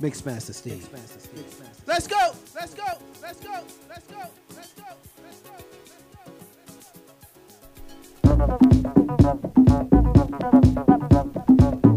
Mixmaster Steve. Mixmaster Steve. Mixmaster. Let's go! Let's go! Let's go! Let's go! Let's go! Let's go! Let's go! Let's go!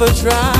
never try.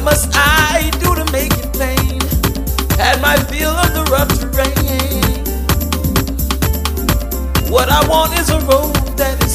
What must I do to make it plain? Had my feel of the rough terrain. What I want is a road that is.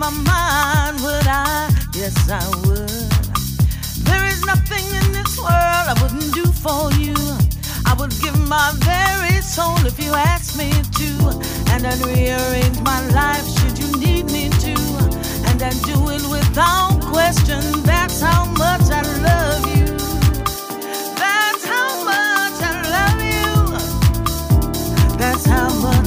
my mind, would I? Yes, I would. There is nothing in this world I wouldn't do for you. I would give my very soul if you asked me to. And I'd rearrange my life should you need me to. And I'd do it without question. That's how much I love you. That's how much I love you. That's how much.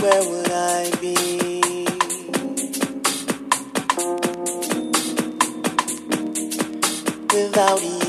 where will I be? Without you.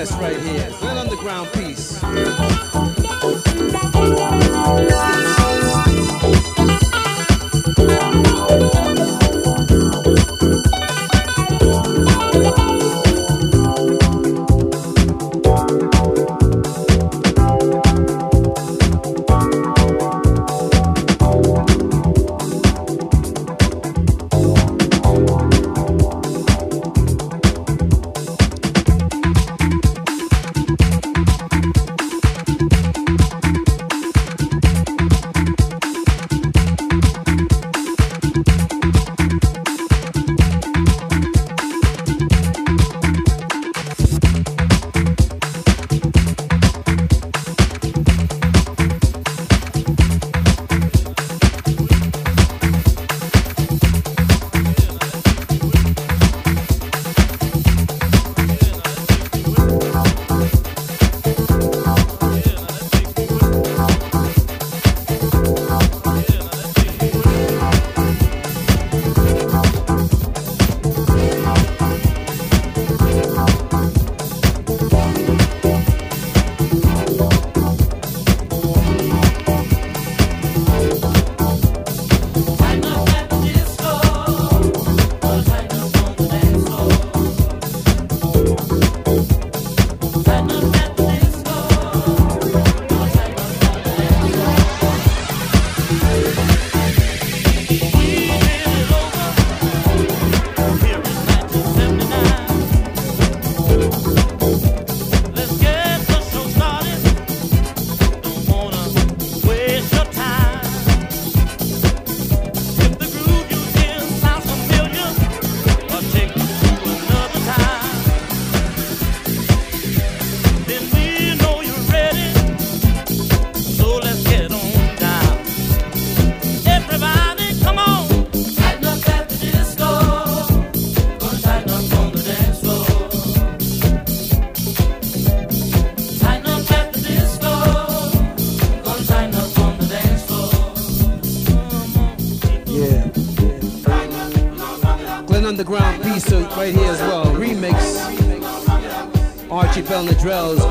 Yes, right here. And the Drells.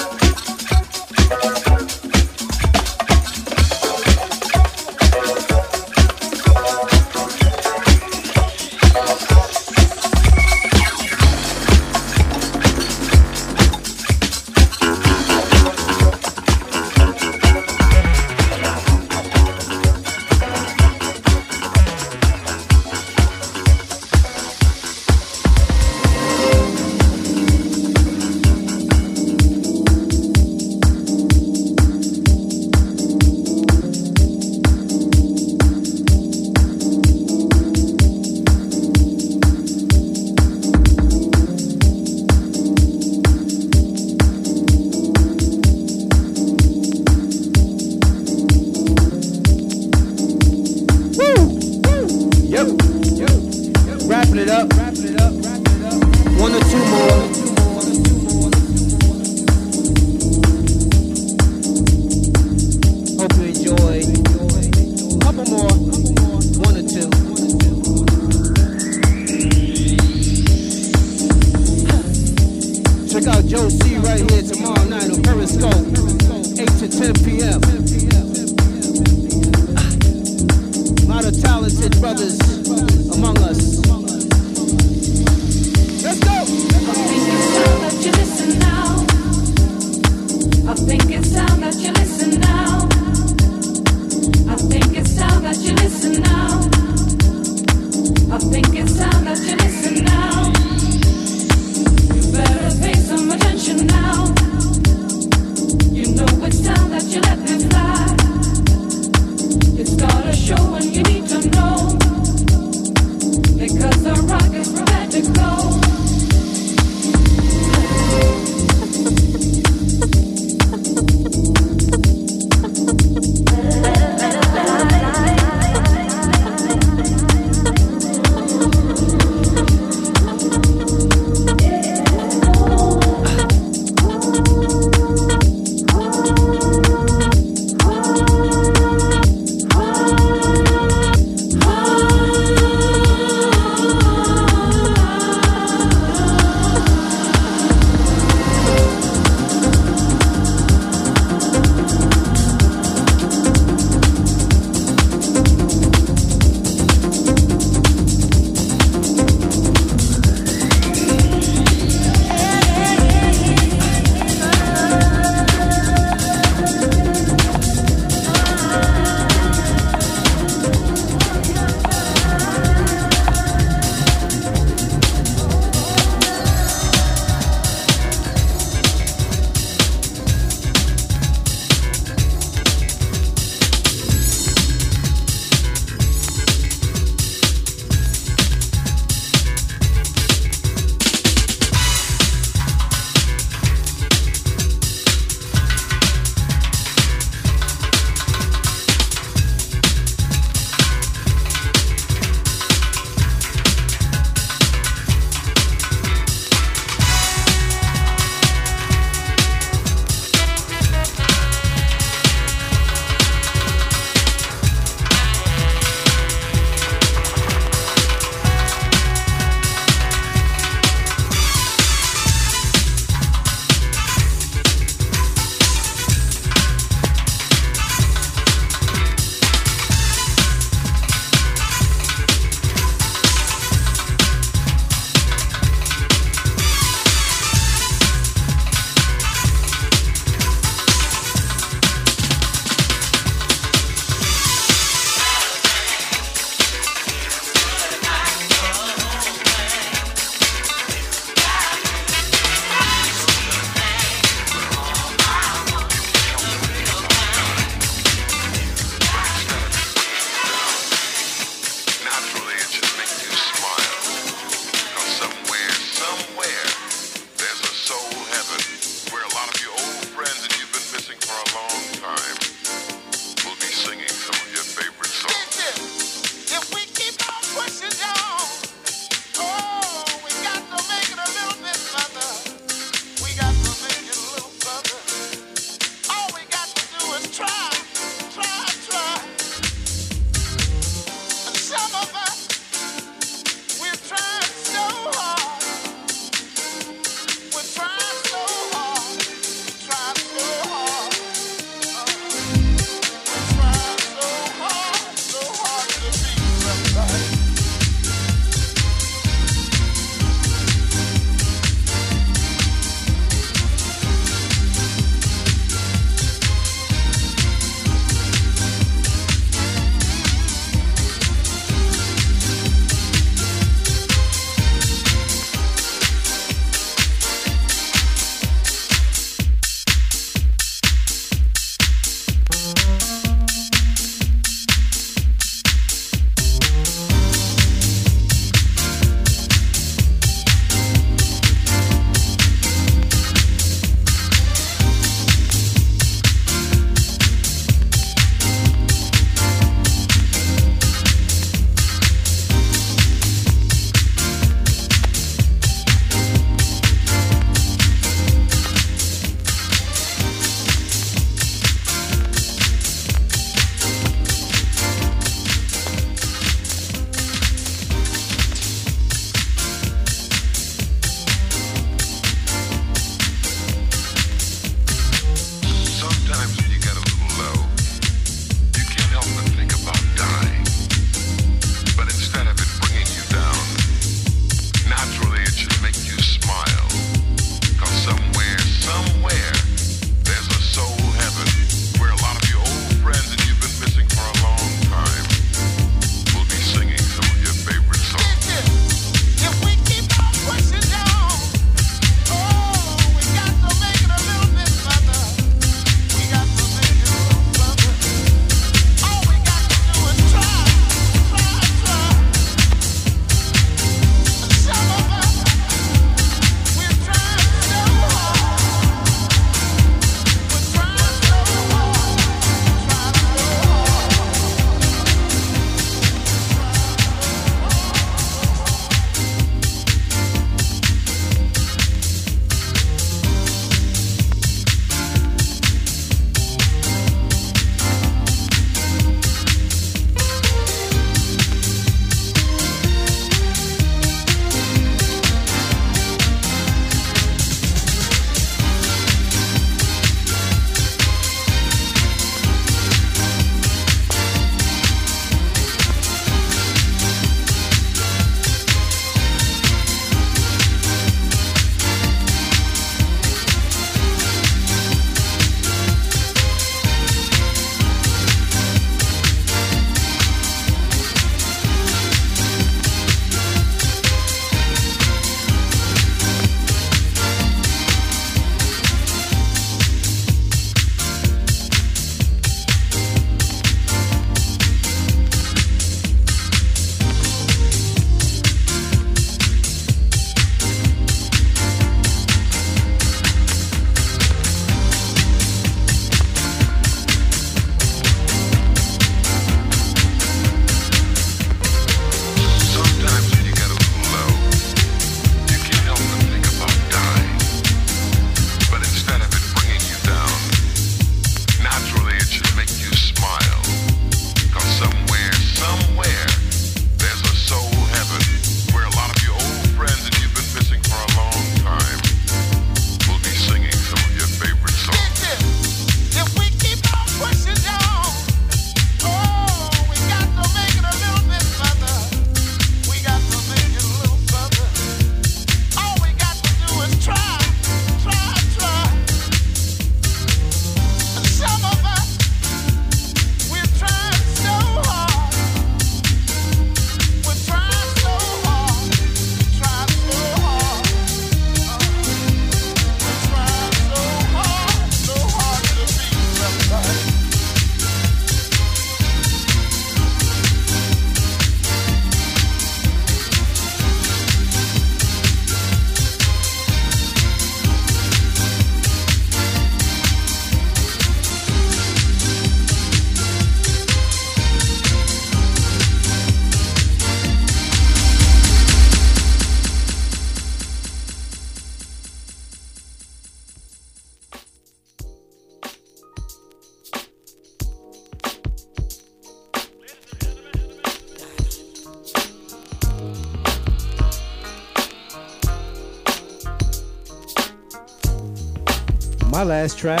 our last track.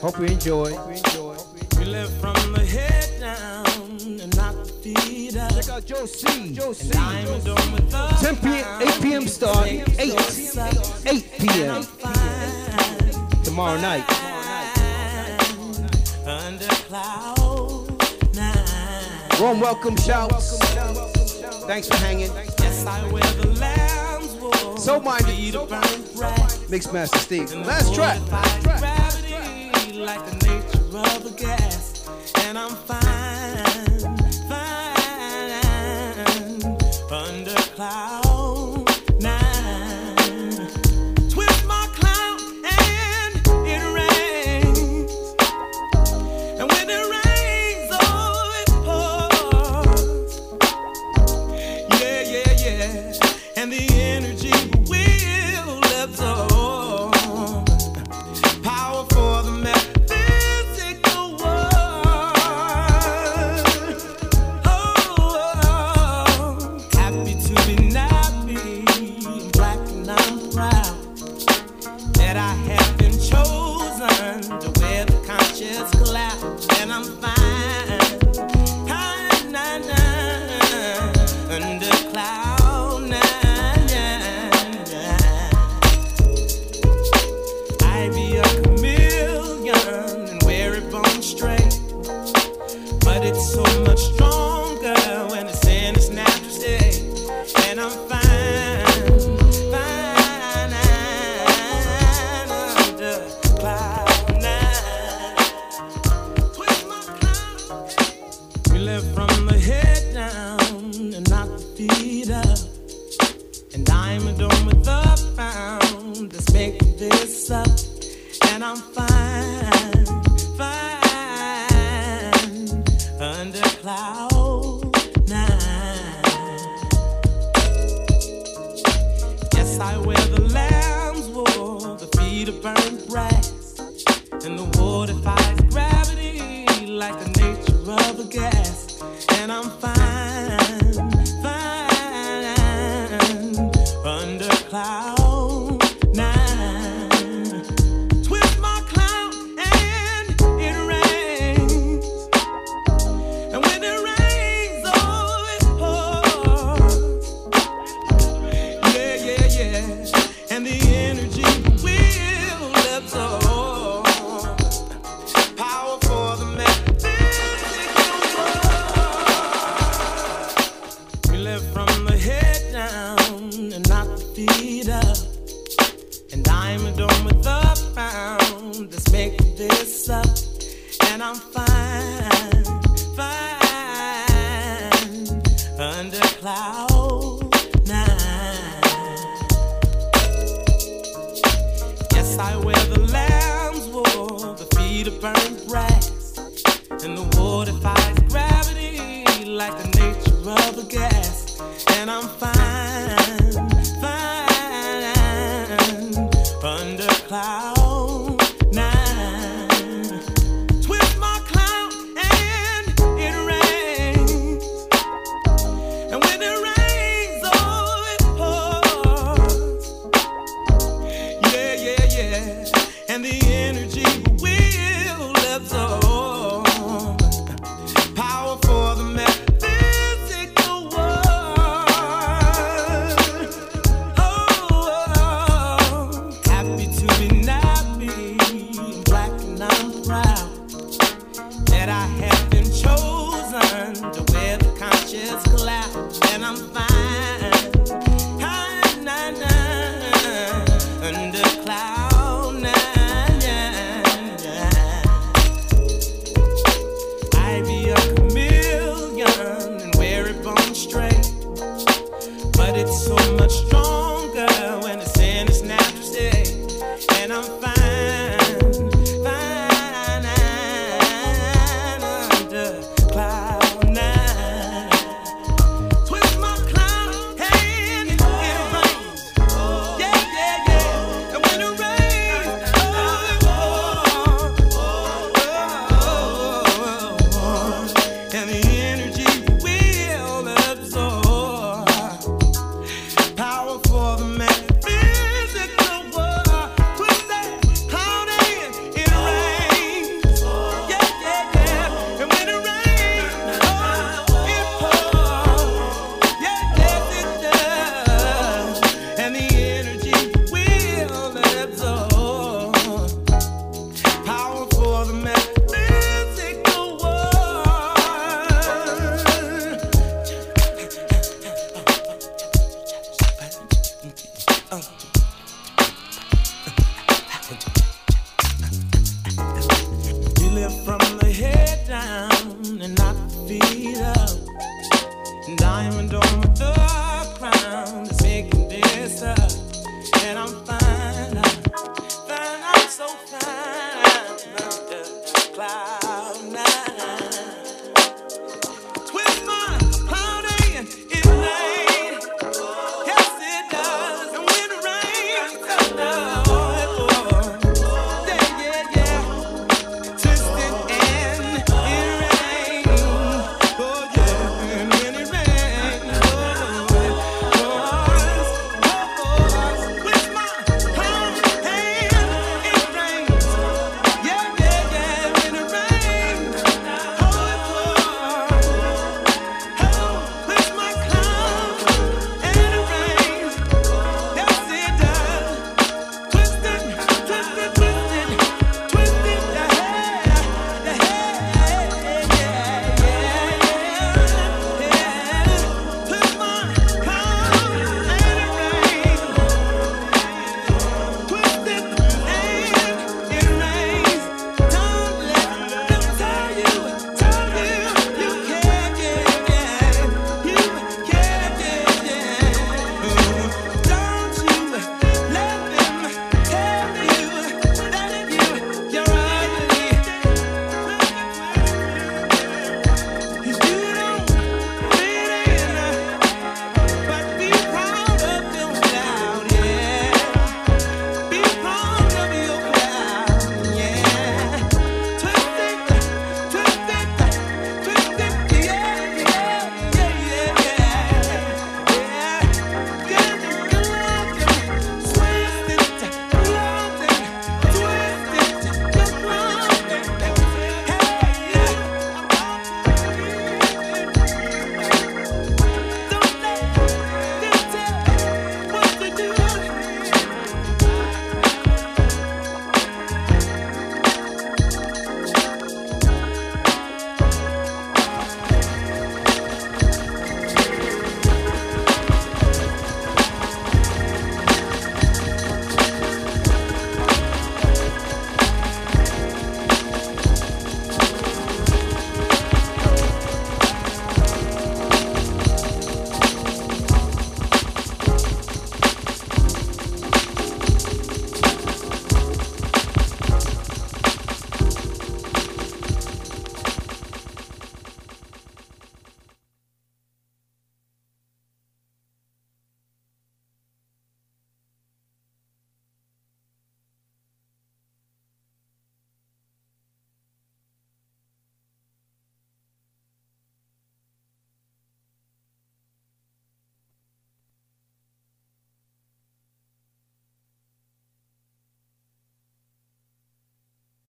Hope you enjoy. We live from the head down and not the feet up. Check out Joe C. Joe C. 10 p.m. 8 p.m. start. 8 8 p.m. Tomorrow night. Under cloud nine. Warm welcome shouts. Thanks for hanging. Yes, I wear the loud. So minded. So minded. Mixed master Steve. Last track. Track. Gravity, like the nature of a gas, and I'm fine, fine under.